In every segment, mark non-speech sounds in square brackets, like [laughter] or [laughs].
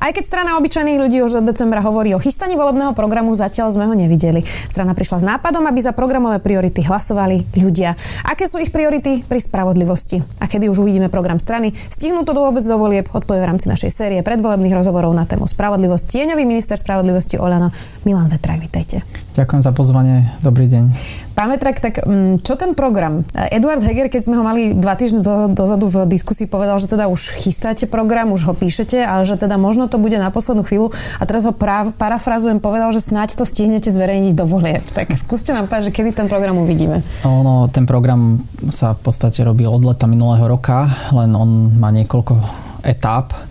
Aj keď strana obyčajných ľudí už od decembra hovorí o chystaní volebného programu, zatiaľ sme ho nevideli. Strana prišla s nápadom, aby za programové priority hlasovali ľudia. Aké sú ich priority pri spravodlivosti? A kedy už uvidíme program strany? Stihnú to vôbec do volieb? Odpovie v rámci našej série predvolebných rozhovorov na tému spravodlivosť. Tieňový minister spravodlivosti Olano Milan Vetrák, vítajte. Ďakujem za pozvanie. Dobrý deň. Pán Vetrak, tak mm, čo ten program? Eduard Heger, keď sme ho mali dva týždne dozadu v diskusii, povedal, že teda už chystáte program, už ho píšete a že teda možno to bude na poslednú chvíľu. A teraz ho práv, parafrazujem, povedal, že snáď to stihnete zverejniť do volieb. Tak [laughs] skúste nám povedať, že kedy ten program uvidíme. Ono, ten program sa v podstate robí od leta minulého roka, len on má niekoľko etáp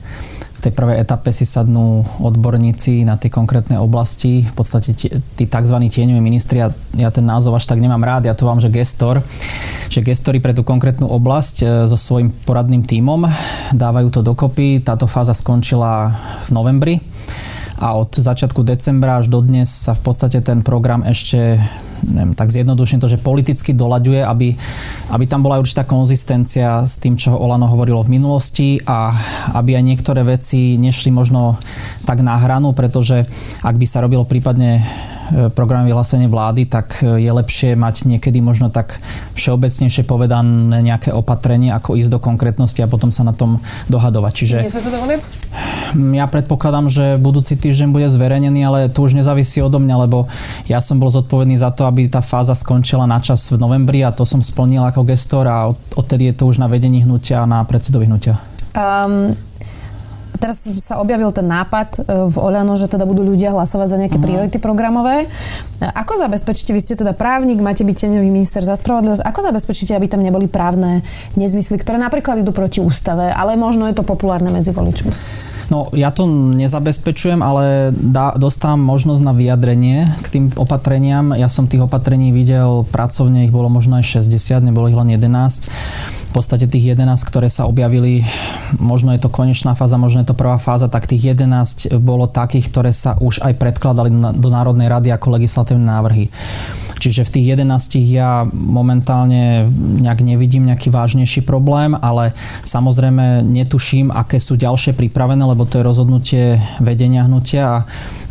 v tej prvej etape si sadnú odborníci na tie konkrétne oblasti, v podstate tí, tzv. tieňoví ministri, ja, ja ten názov až tak nemám rád, ja to vám, že gestor, že gestori pre tú konkrétnu oblasť e, so svojím poradným tímom dávajú to dokopy. Táto fáza skončila v novembri a od začiatku decembra až do dnes sa v podstate ten program ešte neviem, tak zjednoduším to, že politicky doľaďuje, aby, aby tam bola určitá konzistencia s tým, čo Olano hovorilo v minulosti a aby aj niektoré veci nešli možno tak na hranu, pretože ak by sa robilo prípadne program vyhlásenie vlády, tak e, je lepšie mať niekedy možno tak všeobecnejšie povedané nejaké opatrenie, ako ísť do konkrétnosti a potom sa na tom dohadovať. Čiže sa to ja predpokladám, že budúci týždeň bude zverejnený, ale to už nezávisí odo mňa, lebo ja som bol zodpovedný za to, aby tá fáza skončila na čas v novembri a to som splnil ako gestor a odtedy je to už na vedení hnutia a na predsedovi hnutia. Um, teraz sa objavil ten nápad e, v Oľano, že teda budú ľudia hlasovať za nejaké uh-huh. priority programové. Ako zabezpečíte, vy ste teda právnik, máte byť tenový minister za spravodlivosť, ako zabezpečíte, aby tam neboli právne nezmysly, ktoré napríklad idú proti ústave, ale možno je to populárne medzi voličmi? No, ja to nezabezpečujem, ale dá, dostávam možnosť na vyjadrenie k tým opatreniam. Ja som tých opatrení videl pracovne, ich bolo možno aj 60, nebolo ich len 11 v podstate tých 11, ktoré sa objavili, možno je to konečná fáza, možno je to prvá fáza, tak tých 11 bolo takých, ktoré sa už aj predkladali do Národnej rady ako legislatívne návrhy. Čiže v tých 11 ja momentálne nejak nevidím nejaký vážnejší problém, ale samozrejme netuším, aké sú ďalšie pripravené, lebo to je rozhodnutie vedenia hnutia a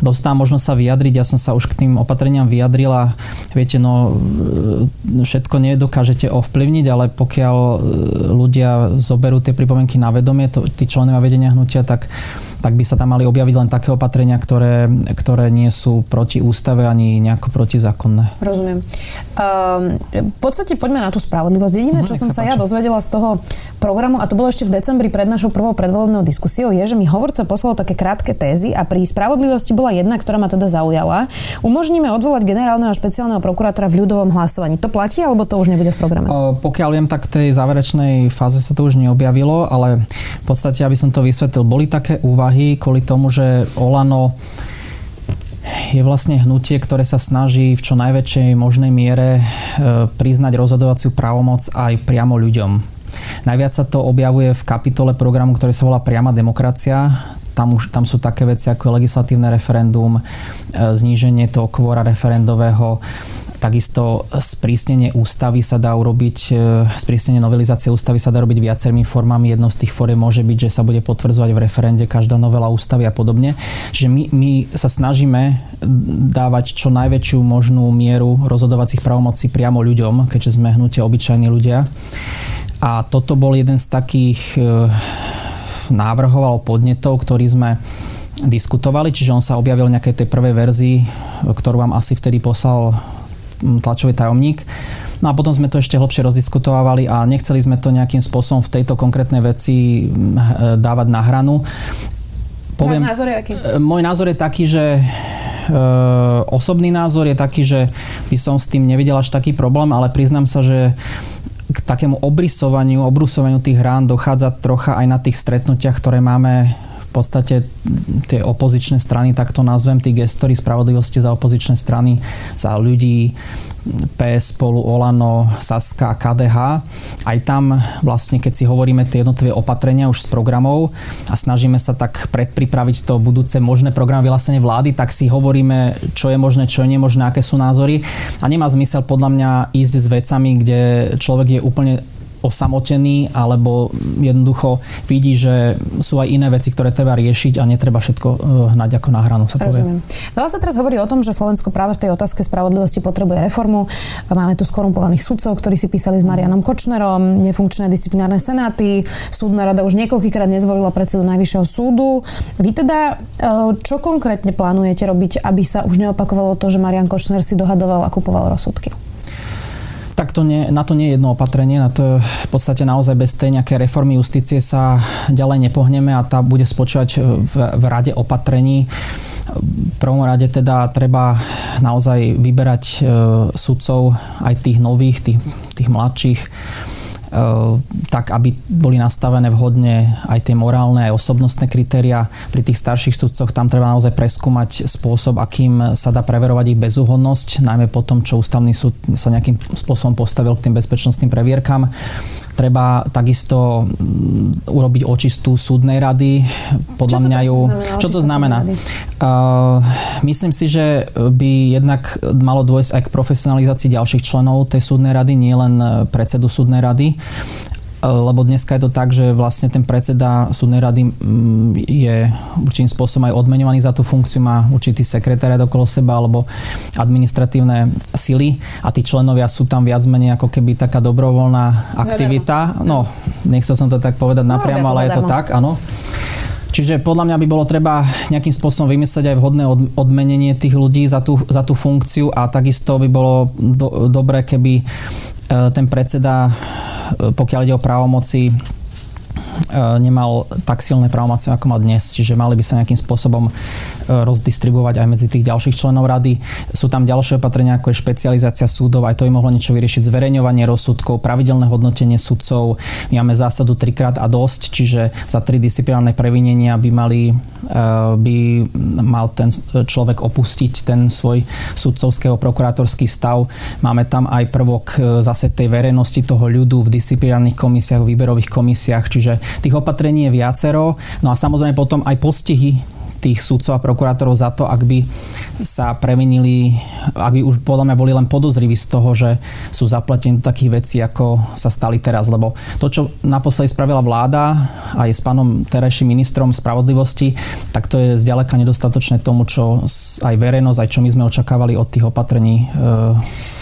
dostávam možnosť sa vyjadriť. Ja som sa už k tým opatreniam vyjadrila. Viete, no všetko nedokážete ovplyvniť, ale pokiaľ ľudia zoberú tie pripomienky na vedomie, to, tí členovia vedenia hnutia, tak tak by sa tam mali objaviť len také opatrenia, ktoré, ktoré nie sú proti ústave ani nejako protizákonné. Rozumiem. Um, v podstate poďme na tú spravodlivosť. Jediné, čo no, som sa, sa ja dozvedela z toho programu, a to bolo ešte v decembri pred našou prvou predvolebnou diskusiou, je, že mi hovorca poslal také krátke tézy a pri spravodlivosti bola jedna, ktorá ma teda zaujala. Umožníme odvolať generálneho špeciálneho prokurátora v ľudovom hlasovaní. To platí, alebo to už nebude v programe? O, pokiaľ viem, tak v tej záverečnej fáze sa to už neobjavilo, ale v podstate, aby som to vysvetlil, boli také úvahy, úvahy kvôli tomu, že Olano je vlastne hnutie, ktoré sa snaží v čo najväčšej možnej miere e, priznať rozhodovaciu právomoc aj priamo ľuďom. Najviac sa to objavuje v kapitole programu, ktorý sa volá Priama demokracia. Tam, už, tam sú také veci ako legislatívne referendum, e, zníženie toho kvóra referendového, Takisto sprísnenie ústavy sa dá urobiť, e, sprísnenie novelizácie ústavy sa dá robiť viacerými formami. Jednou z tých fóriem môže byť, že sa bude potvrdzovať v referende každá novela ústavy a podobne. Že my, my sa snažíme dávať čo najväčšiu možnú mieru rozhodovacích právomocí priamo ľuďom, keďže sme hnutia obyčajní ľudia. A toto bol jeden z takých e, návrhov alebo podnetov, ktorý sme diskutovali, čiže on sa objavil v nejakej tej prvej verzii, ktorú vám asi vtedy poslal tlačový tajomník. No a potom sme to ešte hlbšie rozdiskutovali a nechceli sme to nejakým spôsobom v tejto konkrétnej veci dávať na hranu. Poviem, názor je aký? E, môj názor je taký, že e, osobný názor je taký, že by som s tým nevidel až taký problém, ale priznám sa, že k takému obrysovaniu, obrusovaniu tých rán dochádza trocha aj na tých stretnutiach, ktoré máme podstate tie opozičné strany, tak to nazvem, tí gestory spravodlivosti za opozičné strany, za ľudí, PS spolu Olano, Saska KDH. Aj tam vlastne, keď si hovoríme tie jednotlivé opatrenia už s programov a snažíme sa tak predpripraviť to budúce možné program vyhlásenie vlády, tak si hovoríme, čo je možné, čo je nemožné, aké sú názory. A nemá zmysel podľa mňa ísť s vecami, kde človek je úplne osamotený alebo jednoducho vidí, že sú aj iné veci, ktoré treba riešiť a netreba všetko e, hnať ako na hranu, sa povie. Veľa sa teraz hovorí o tom, že Slovensko práve v tej otázke spravodlivosti potrebuje reformu. Máme tu skorumpovaných sudcov, ktorí si písali s Marianom Kočnerom, nefunkčné disciplinárne senáty, súdna rada už niekoľkýkrát nezvolila predsedu Najvyššieho súdu. Vy teda e, čo konkrétne plánujete robiť, aby sa už neopakovalo to, že Marian Kočner si dohadoval a kupoval rozsudky? Tak to nie, na to nie je jedno opatrenie, na to v podstate naozaj bez tej nejaké reformy justície sa ďalej nepohneme a tá bude spočívať v, v rade opatrení. V prvom rade teda treba naozaj vyberať e, sudcov aj tých nových, tých, tých mladších tak, aby boli nastavené vhodne aj tie morálne, aj osobnostné kritéria. Pri tých starších sudcoch tam treba naozaj preskúmať spôsob, akým sa dá preverovať ich bezúhodnosť, najmä po tom, čo ústavný súd sa nejakým spôsobom postavil k tým bezpečnostným previerkam. Treba takisto mm, urobiť očistú súdnej rady. Podľa čo mňa ju... Čo to znamená? Uh, myslím si, že by jednak malo dôjsť aj k profesionalizácii ďalších členov tej súdnej rady, nie len predsedu súdnej rady lebo dneska je to tak, že vlastne ten predseda súdnej rady mm, je určitým spôsobom aj odmenovaný za tú funkciu, má určitý sekretariat okolo seba alebo administratívne sily a tí členovia sú tam viac menej ako keby taká dobrovoľná aktivita. No, nechcel som to tak povedať no, napriamo, ale je to tak, áno. Čiže podľa mňa by bolo treba nejakým spôsobom vymyslieť aj vhodné odmenenie tých ľudí za tú, za tú funkciu a takisto by bolo do, dobré, keby ten predseda, e, pokiaľ ide o právomoci, e, nemal tak silné právomoci, ako má dnes. Čiže mali by sa nejakým spôsobom rozdistribuovať aj medzi tých ďalších členov rady. Sú tam ďalšie opatrenia, ako je špecializácia súdov, aj to by mohlo niečo vyriešiť, zverejňovanie rozsudkov, pravidelné hodnotenie sudcov. My máme zásadu trikrát a dosť, čiže za tri disciplinárne previnenia by mali by mal ten človek opustiť ten svoj sudcovského prokurátorský stav. Máme tam aj prvok e, zase tej verejnosti toho ľudu v disciplinárnych komisiách, v výberových komisiách, čiže tých opatrení je viacero. No a samozrejme potom aj postihy tých súdcov a prokurátorov za to, ak by sa premenili, ak by už podľa mňa boli len podozriví z toho, že sú zaplatení do takých vecí, ako sa stali teraz. Lebo to, čo naposledy spravila vláda aj s pánom terajším ministrom spravodlivosti, tak to je zďaleka nedostatočné tomu, čo aj verejnosť, aj čo my sme očakávali od tých opatrení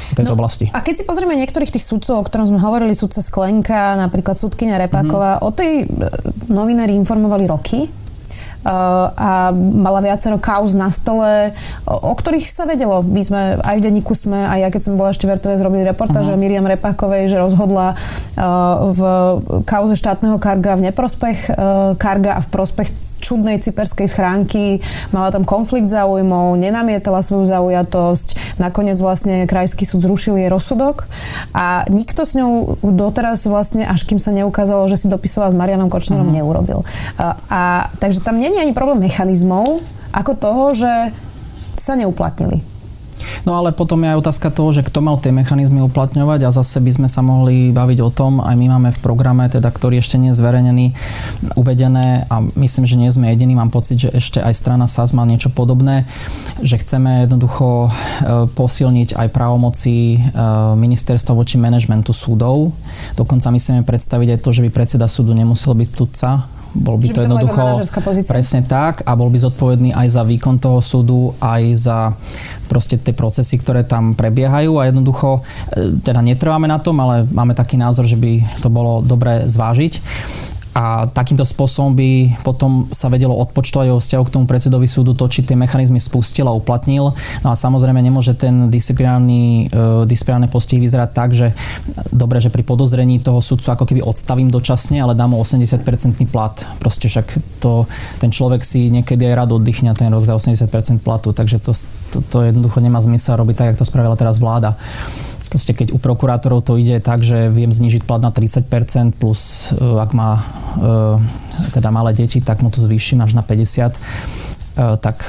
v tejto no, oblasti. A keď si pozrieme niektorých tých sudcov, o ktorom sme hovorili, sudca Sklenka, napríklad sudkynia Repáková, mm-hmm. o tej e, novinári informovali roky, a mala viacero kauz na stole, o, ktorých sa vedelo. My sme aj v denníku sme, aj ja keď som bola ešte vertové, zrobili reportáž uh-huh. Miriam Repákovej, že rozhodla v kauze štátneho karga v neprospech karga a v prospech čudnej cyperskej schránky. Mala tam konflikt záujmov, nenamietala svoju zaujatosť. Nakoniec vlastne krajský súd zrušil jej rozsudok a nikto s ňou doteraz vlastne, až kým sa neukázalo, že si dopisoval s Marianom Kočnerom, uh-huh. neurobil. A, a takže tam není ani problém mechanizmov, ako toho, že sa neuplatnili. No ale potom je aj otázka toho, že kto mal tie mechanizmy uplatňovať a zase by sme sa mohli baviť o tom, aj my máme v programe, teda, ktorý ešte nie je zverejnený, uvedené a myslím, že nie sme jediní, mám pocit, že ešte aj strana SAS má niečo podobné, že chceme jednoducho e, posilniť aj právomoci e, ministerstva voči manažmentu súdov. Dokonca myslíme predstaviť aj to, že by predseda súdu nemusel byť sudca, bol by to jednoducho presne tak a bol by zodpovedný aj za výkon toho súdu, aj za proste tie procesy, ktoré tam prebiehajú a jednoducho e, teda netrváme na tom, ale máme taký názor, že by to bolo dobre zvážiť a takýmto spôsobom by potom sa vedelo odpočtovať o vzťahu k tomu predsedovi súdu to, či tie mechanizmy spustil a uplatnil. No a samozrejme nemôže ten disciplinárny, e, disciplinárne postih vyzerať tak, že dobre, že pri podozrení toho sudcu ako keby odstavím dočasne, ale dám mu 80% plat. Proste však to, ten človek si niekedy aj rád oddychne ten rok za 80% platu, takže to, to, to jednoducho nemá zmysel robiť tak, jak to spravila teraz vláda. Proste keď u prokurátorov to ide tak, že viem znižiť plat na 30% plus e, ak má e, teda malé deti, tak mu to zvýšim až na 50, tak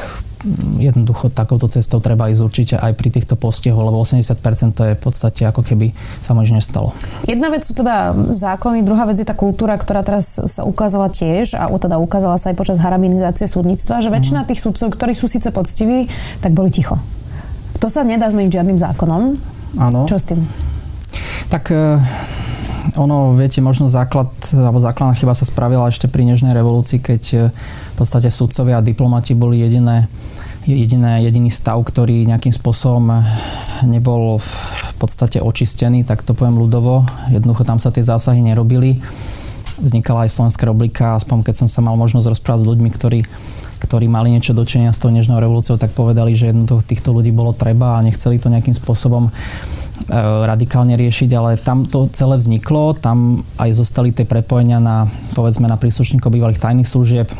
jednoducho takouto cestou treba ísť určite aj pri týchto postihoch, lebo 80% to je v podstate ako keby sa nič nestalo. Jedna vec sú teda zákony, druhá vec je tá kultúra, ktorá teraz sa ukázala tiež a teda ukázala sa aj počas harabinizácie súdnictva, že väčšina tých súdcov, ktorí sú síce poctiví, tak boli ticho. To sa nedá zmeniť žiadnym zákonom. Áno. Čo s tým? Tak e, ono, viete, možno základ, alebo základná chyba sa spravila ešte pri Nežnej revolúcii, keď e, v podstate sudcovia a diplomati boli jediné jediné, jediný stav, ktorý nejakým spôsobom nebol v podstate očistený, tak to poviem ľudovo. Jednoducho tam sa tie zásahy nerobili. Vznikala aj Slovenská republika, aspoň keď som sa mal možnosť rozprávať s ľuďmi, ktorí ktorí mali niečo dočenia s tou nežnou revolúciou, tak povedali, že jednoducho týchto ľudí bolo treba a nechceli to nejakým spôsobom e, radikálne riešiť, ale tam to celé vzniklo, tam aj zostali tie prepojenia na, povedzme, na príslušníkov bývalých tajných služieb,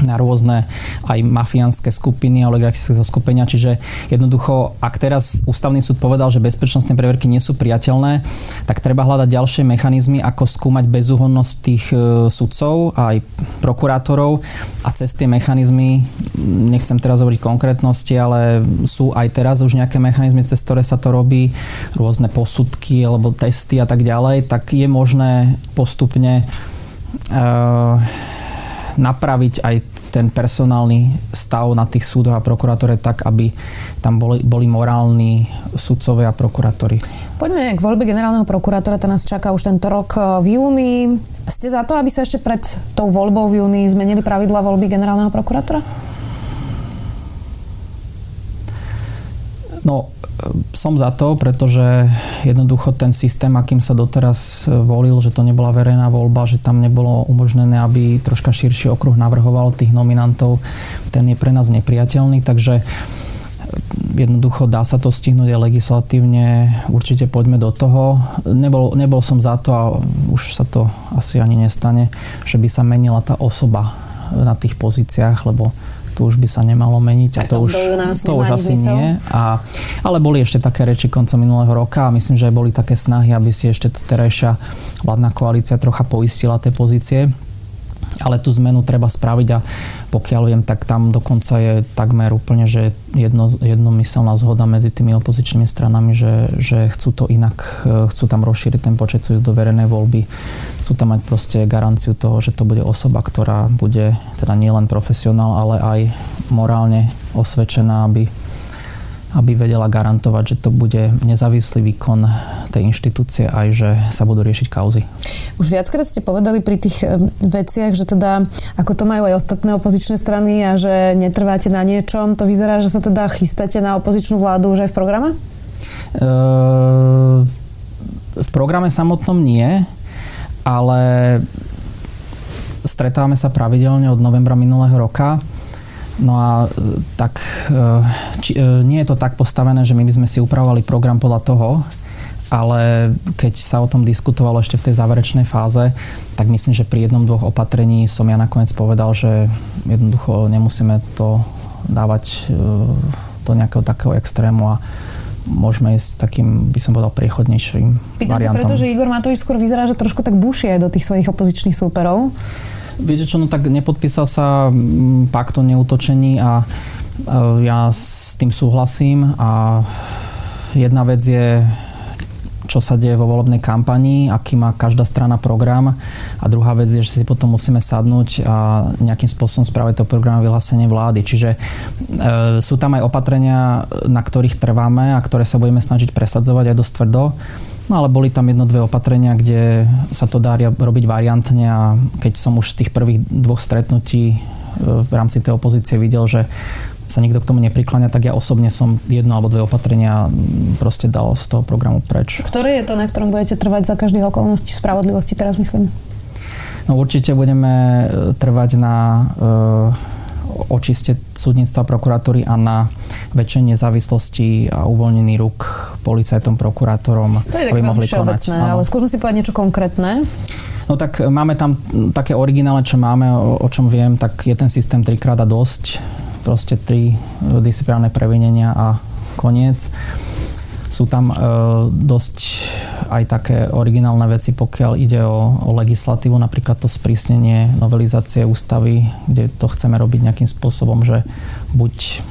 na rôzne aj mafiánske skupiny, oligarchické zoskupenia. Čiže jednoducho, ak teraz ústavný súd povedal, že bezpečnostné preverky nie sú priateľné, tak treba hľadať ďalšie mechanizmy, ako skúmať bezúhonnosť tých e, sudcov a aj prokurátorov a cez tie mechanizmy, nechcem teraz hovoriť konkrétnosti, ale sú aj teraz už nejaké mechanizmy, cez ktoré sa to robí, rôzne posudky alebo testy a tak ďalej, tak je možné postupne uh, napraviť aj ten personálny stav na tých súdoch a prokurátore tak, aby tam boli, boli morálni sudcovia a prokurátori. Poďme k voľbe generálneho prokurátora, to nás čaká už tento rok v júni. Ste za to, aby sa ešte pred tou voľbou v júni zmenili pravidla voľby generálneho prokurátora? No, som za to, pretože jednoducho ten systém, akým sa doteraz volil, že to nebola verejná voľba, že tam nebolo umožnené, aby troška širší okruh navrhoval tých nominantov, ten je pre nás nepriateľný, takže jednoducho dá sa to stihnúť aj legislatívne, určite poďme do toho. Nebol, nebol som za to a už sa to asi ani nestane, že by sa menila tá osoba na tých pozíciách, lebo to už by sa nemalo meniť a to už, to už asi zmysel. nie. A, ale boli ešte také reči koncom minulého roka a myslím, že boli také snahy, aby si ešte terajšia vládna koalícia trocha poistila tie pozície ale tú zmenu treba spraviť a pokiaľ viem, tak tam dokonca je takmer úplne, že jedno, jednomyselná zhoda medzi tými opozičnými stranami, že, že chcú to inak, e, chcú tam rozšíriť ten počet, chcú do verejnej voľby, chcú tam mať proste garanciu toho, že to bude osoba, ktorá bude teda nielen profesionál, ale aj morálne osvedčená, aby aby vedela garantovať, že to bude nezávislý výkon tej inštitúcie aj, že sa budú riešiť kauzy. Už viackrát ste povedali pri tých veciach, že teda ako to majú aj ostatné opozičné strany a že netrváte na niečom, to vyzerá, že sa teda chystáte na opozičnú vládu už aj v programe? Uh, v programe samotnom nie, ale stretávame sa pravidelne od novembra minulého roka No a e, tak e, či, e, nie je to tak postavené, že my by sme si upravovali program podľa toho, ale keď sa o tom diskutovalo ešte v tej záverečnej fáze, tak myslím, že pri jednom, dvoch opatrení som ja nakoniec povedal, že jednoducho nemusíme to dávať do nejakého takého extrému a môžeme ísť takým, by som povedal, priechodnejším Pýtam variantom. Pýtam sa preto, že Igor Matovič skôr vyzerá, že trošku tak buší aj do tých svojich opozičných súperov. Viete čo, no tak nepodpísal sa mm, pakt o neutočení a ja s tým súhlasím a jedna vec je čo sa deje vo volebnej kampanii, aký má každá strana program a druhá vec je, že si potom musíme sadnúť a nejakým spôsobom spraviť to program vyhlásenie vlády. Čiže e, sú tam aj opatrenia, na ktorých trváme a ktoré sa budeme snažiť presadzovať aj dosť tvrdo. No ale boli tam jedno, dve opatrenia, kde sa to dá robiť variantne a keď som už z tých prvých dvoch stretnutí e, v rámci tej opozície videl, že sa nikto k tomu neprikláňa, tak ja osobne som jedno alebo dve opatrenia proste dal z toho programu preč. Ktoré je to, na ktorom budete trvať za každých okolností spravodlivosti, teraz myslím? No určite budeme e, trvať na uh, očiste súdnictva prokuratúry a na väčšej nezávislosti a uvoľnený rúk policajtom, prokurátorom, aby mohli konať. Ale skúsme si povedať niečo konkrétne. No tak máme tam také originále, čo máme, o, o čom viem, tak je ten systém trikrát a dosť. Proste tri disciplinárne previnenia a koniec. Sú tam e, dosť aj také originálne veci, pokiaľ ide o, o legislatívu, napríklad to sprísnenie novelizácie ústavy, kde to chceme robiť nejakým spôsobom, že buď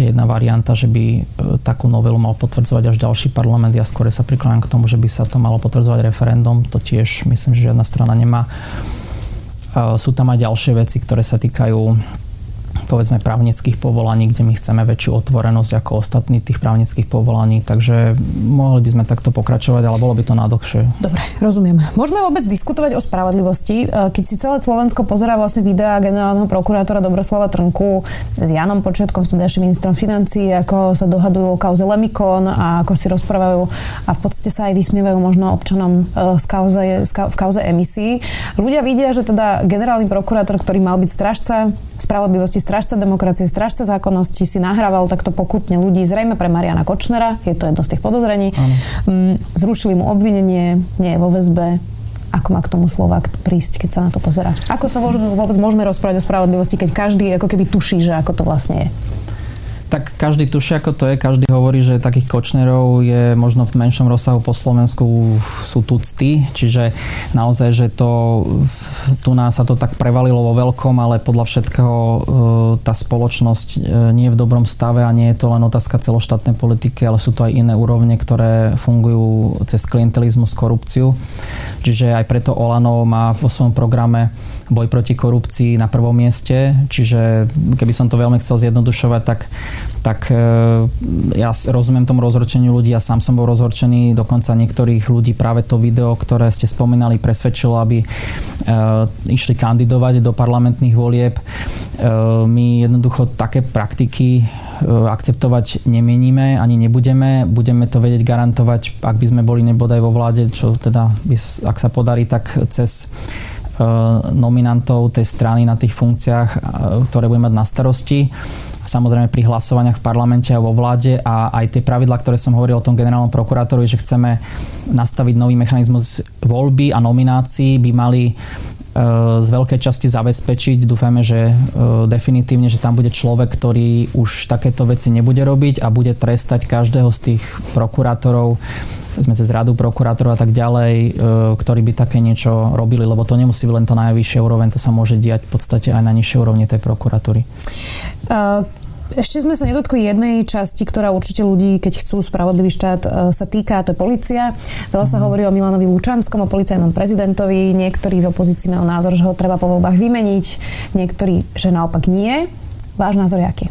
je jedna varianta, že by e, takú novelu mal potvrdzovať až ďalší parlament. Ja skôr sa prikláňam k tomu, že by sa to malo potvrdzovať referendum. To tiež myslím, že žiadna strana nemá. Sú tam aj ďalšie veci, ktoré sa týkajú povedzme právnických povolaní, kde my chceme väčšiu otvorenosť ako ostatní tých právnických povolaní, takže mohli by sme takto pokračovať, ale bolo by to nádlhšie. Dobre, rozumiem. Môžeme vôbec diskutovať o spravodlivosti. E, keď si celé Slovensko pozerá vlastne videá generálneho prokurátora Dobroslava Trnku s Janom Počiatkom, vtedajším ministrom financí, ako sa dohadujú o kauze Lemikon a ako si rozprávajú a v podstate sa aj vysmievajú možno občanom e, z kauze, v kauze emisí. Ľudia vidia, že teda generálny prokurátor, ktorý mal byť strážca spravodlivosti, strážca demokracie, strážca zákonnosti si nahrával takto pokutne ľudí, zrejme pre Mariana Kočnera, je to jedno z tých podozrení. Ano. Mm, zrušili mu obvinenie, nie je vo väzbe, ako má k tomu Slovak prísť, keď sa na to pozera. Ako sa vôbec môžeme rozprávať o spravodlivosti, keď každý ako keby tuší, že ako to vlastne je? Tak každý tuší, ako to je. Každý hovorí, že takých kočnerov je možno v menšom rozsahu po Slovensku sú tucty. Čiže naozaj, že to tu nás sa to tak prevalilo vo veľkom, ale podľa všetkého e, tá spoločnosť e, nie je v dobrom stave a nie je to len otázka celoštátnej politiky, ale sú to aj iné úrovne, ktoré fungujú cez klientelizmus, korupciu. Čiže aj preto Olano má vo svojom programe boj proti korupcii na prvom mieste. Čiže keby som to veľmi chcel zjednodušovať, tak, tak e, ja rozumiem tomu rozhorčeniu ľudí. Ja sám som bol rozhorčený. Dokonca niektorých ľudí práve to video, ktoré ste spomínali, presvedčilo, aby e, išli kandidovať do parlamentných volieb. E, my jednoducho také praktiky akceptovať nemienime, ani nebudeme. Budeme to vedieť garantovať, ak by sme boli nebodaj vo vláde, čo teda, ak sa podarí, tak cez nominantov tej strany na tých funkciách, e, ktoré budeme mať na starosti. Samozrejme pri hlasovaniach v parlamente a vo vláde a aj tie pravidlá, ktoré som hovoril o tom generálnom prokurátorovi, že chceme nastaviť nový mechanizmus voľby a nominácií, by mali e, z veľkej časti zabezpečiť. Dúfajme, že definitívne, že tam bude človek, ktorý už takéto veci nebude robiť a bude trestať každého z tých prokurátorov sme cez radu prokurátorov a tak ďalej, e, ktorí by také niečo robili, lebo to nemusí byť len to najvyššie úroveň, to sa môže diať v podstate aj na nižšej úrovni tej prokuratúry. Uh... Ešte sme sa nedotkli jednej časti, ktorá určite ľudí, keď chcú spravodlivý štát, e, sa týka, to je policia. Veľa sa mhm. hovorí o Milanovi Lučanskom, o policajnom prezidentovi. Niektorí v opozícii majú názor, že ho treba po voľbách vymeniť, niektorí, že naopak nie. Váš názor je aký?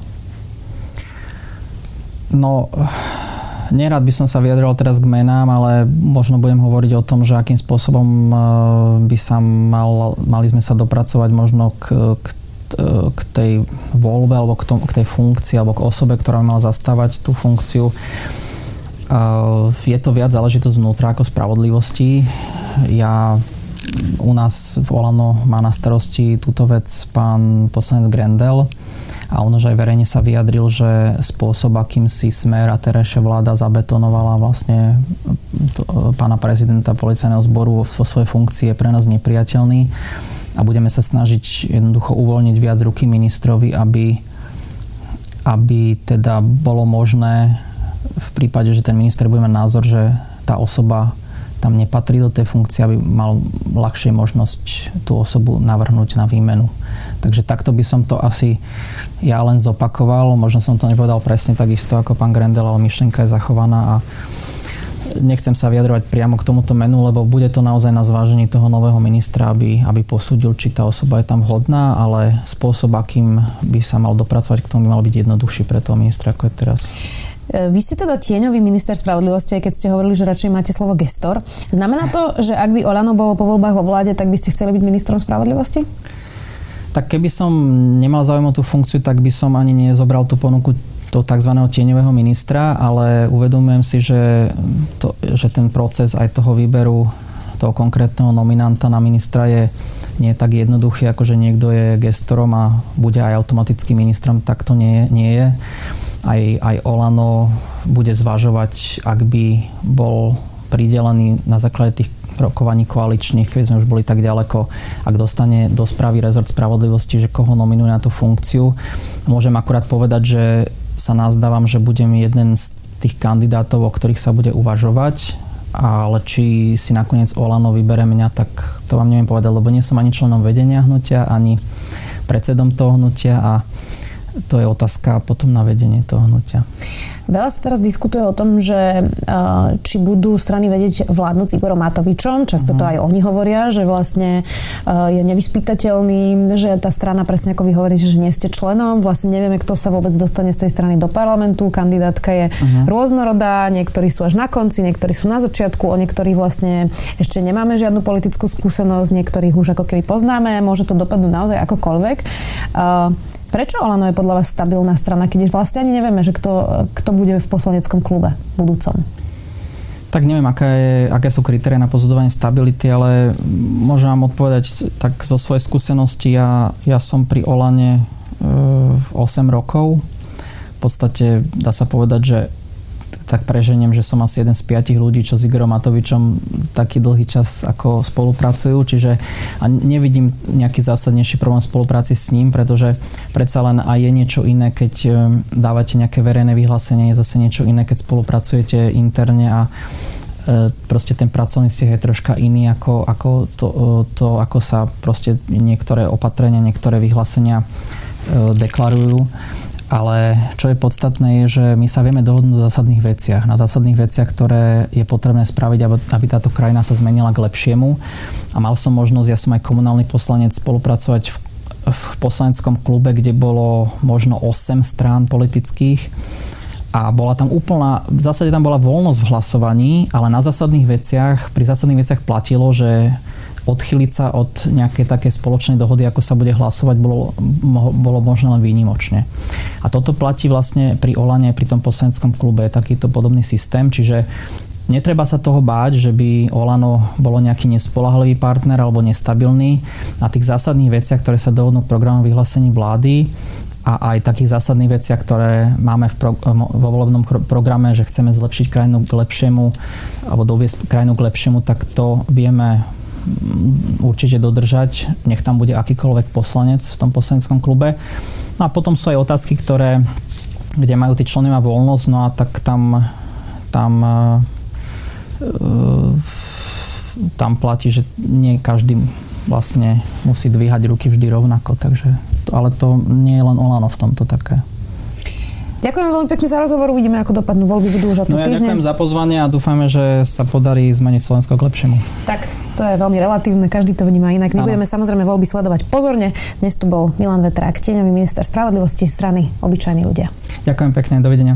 No, Nerad by som sa vyjadril teraz k menám, ale možno budem hovoriť o tom, že akým spôsobom e, by sa mal, mali sme sa dopracovať možno k, k k tej voľbe alebo k, tom, k tej funkcii alebo k osobe, ktorá mala zastávať tú funkciu. E, je to viac záležitosť vnútra ako spravodlivosti. Ja u nás v Olano má na starosti túto vec pán poslanec Grendel a on už aj verejne sa vyjadril, že spôsob, akým si smer a terajšia vláda zabetonovala vlastne to, pána prezidenta policajného zboru vo svojej funkcii je pre nás nepriateľný a budeme sa snažiť jednoducho uvoľniť viac ruky ministrovi, aby, aby teda bolo možné v prípade, že ten minister bude mať názor, že tá osoba tam nepatrí do tej funkcie, aby mal ľahšie možnosť tú osobu navrhnúť na výmenu. Takže takto by som to asi ja len zopakoval. Možno som to nepovedal presne takisto ako pán Grendel, ale myšlienka je zachovaná a nechcem sa vyjadrovať priamo k tomuto menu, lebo bude to naozaj na zvážení toho nového ministra, aby, aby posúdil, či tá osoba je tam vhodná, ale spôsob, akým by sa mal dopracovať k tomu, by mal byť jednoduchší pre toho ministra, ako je teraz. E, vy ste teda tieňový minister spravodlivosti, aj keď ste hovorili, že radšej máte slovo gestor. Znamená to, že ak by Olano bolo po voľbách vo vláde, tak by ste chceli byť ministrom spravodlivosti? Tak keby som nemal záujem o tú funkciu, tak by som ani nezobral tú ponuku toho tzv. tieňového ministra, ale uvedomujem si, že, to, že ten proces aj toho výberu toho konkrétneho nominanta na ministra je nie je tak jednoduchý, ako že niekto je gestorom a bude aj automaticky ministrom, tak to nie, nie je. Aj, aj Olano bude zvažovať, ak by bol pridelený na základe tých rokovaní koaličných, keď sme už boli tak ďaleko, ak dostane do správy rezort spravodlivosti, že koho nominuje na tú funkciu. Môžem akurát povedať, že sa nazdávam, že budem jeden z tých kandidátov, o ktorých sa bude uvažovať, ale či si nakoniec Olano vybere mňa, tak to vám neviem povedať, lebo nie som ani členom vedenia hnutia, ani predsedom toho hnutia a to je otázka potom na vedenie toho hnutia. Veľa sa teraz diskutuje o tom, že či budú strany vedieť vládnuť s Igorom Matovičom. Často to mhm. aj oni hovoria, že vlastne je nevyspytateľný, že tá strana, presne ako vy hovoríte, že nie ste členom. Vlastne nevieme, kto sa vôbec dostane z tej strany do parlamentu. Kandidátka je uh-huh. rôznorodá, niektorí sú až na konci, niektorí sú na začiatku, o niektorých vlastne ešte nemáme žiadnu politickú skúsenosť, niektorých už ako keby poznáme, môže to dopadnúť naozaj akokoľvek. Uh, Prečo Olano je podľa vás stabilná strana, keď vlastne ani nevieme, že kto, kto bude v poslaneckom klube budúcom? Tak neviem, aké, je, aké sú kritéria na pozadovanie stability, ale môžem vám odpovedať tak zo svojej skúsenosti. Ja, ja som pri Olane e, 8 rokov. V podstate dá sa povedať, že tak preženiem, že som asi jeden z piatich ľudí, čo s Igorom Matovičom taký dlhý čas ako spolupracujú, čiže a nevidím nejaký zásadnejší problém spolupráci s ním, pretože predsa len aj je niečo iné, keď e, dávate nejaké verejné vyhlásenie, je zase niečo iné, keď spolupracujete interne a e, proste ten pracovný vzťah je troška iný ako, ako to, e, to, ako sa proste niektoré opatrenia, niektoré vyhlásenia deklarujú ale čo je podstatné je, že my sa vieme dohodnúť na zásadných veciach. Na zásadných veciach, ktoré je potrebné spraviť, aby táto krajina sa zmenila k lepšiemu. A mal som možnosť, ja som aj komunálny poslanec, spolupracovať v, v poslaneckom klube, kde bolo možno 8 strán politických a bola tam úplná, v zásade tam bola voľnosť v hlasovaní, ale na zásadných veciach, pri zásadných veciach platilo, že odchyliť sa od nejakej také spoločnej dohody, ako sa bude hlasovať, bolo, bolo možno len výnimočne. A toto platí vlastne pri Olane, pri tom poslaneckom klube, takýto podobný systém, čiže Netreba sa toho báť, že by Olano bolo nejaký nespolahlivý partner alebo nestabilný. Na tých zásadných veciach, ktoré sa dohodnú v programu vyhlásení vlády a aj takých zásadných veciach, ktoré máme v pro, vo volebnom programe, že chceme zlepšiť krajinu k lepšiemu alebo doviesť krajinu k lepšiemu, tak to vieme určite dodržať, nech tam bude akýkoľvek poslanec v tom poslaneckom klube. No a potom sú aj otázky, ktoré, kde majú tí členovia voľnosť, no a tak tam, tam, e, tam platí, že nie každý vlastne musí dvíhať ruky vždy rovnako, takže, ale to nie je len Olano v tomto také. Ďakujem veľmi pekne za rozhovor, uvidíme, ako dopadnú voľby, budú už o no ja týždne. ďakujem za pozvanie a dúfame, že sa podarí zmeniť Slovensko k lepšiemu. Tak, to je veľmi relatívne, každý to vníma inak. My ano. budeme samozrejme voľby sledovať pozorne. Dnes tu bol Milan Vetrák, tieňový minister spravodlivosti strany Obyčajní ľudia. Ďakujem pekne, dovidenia.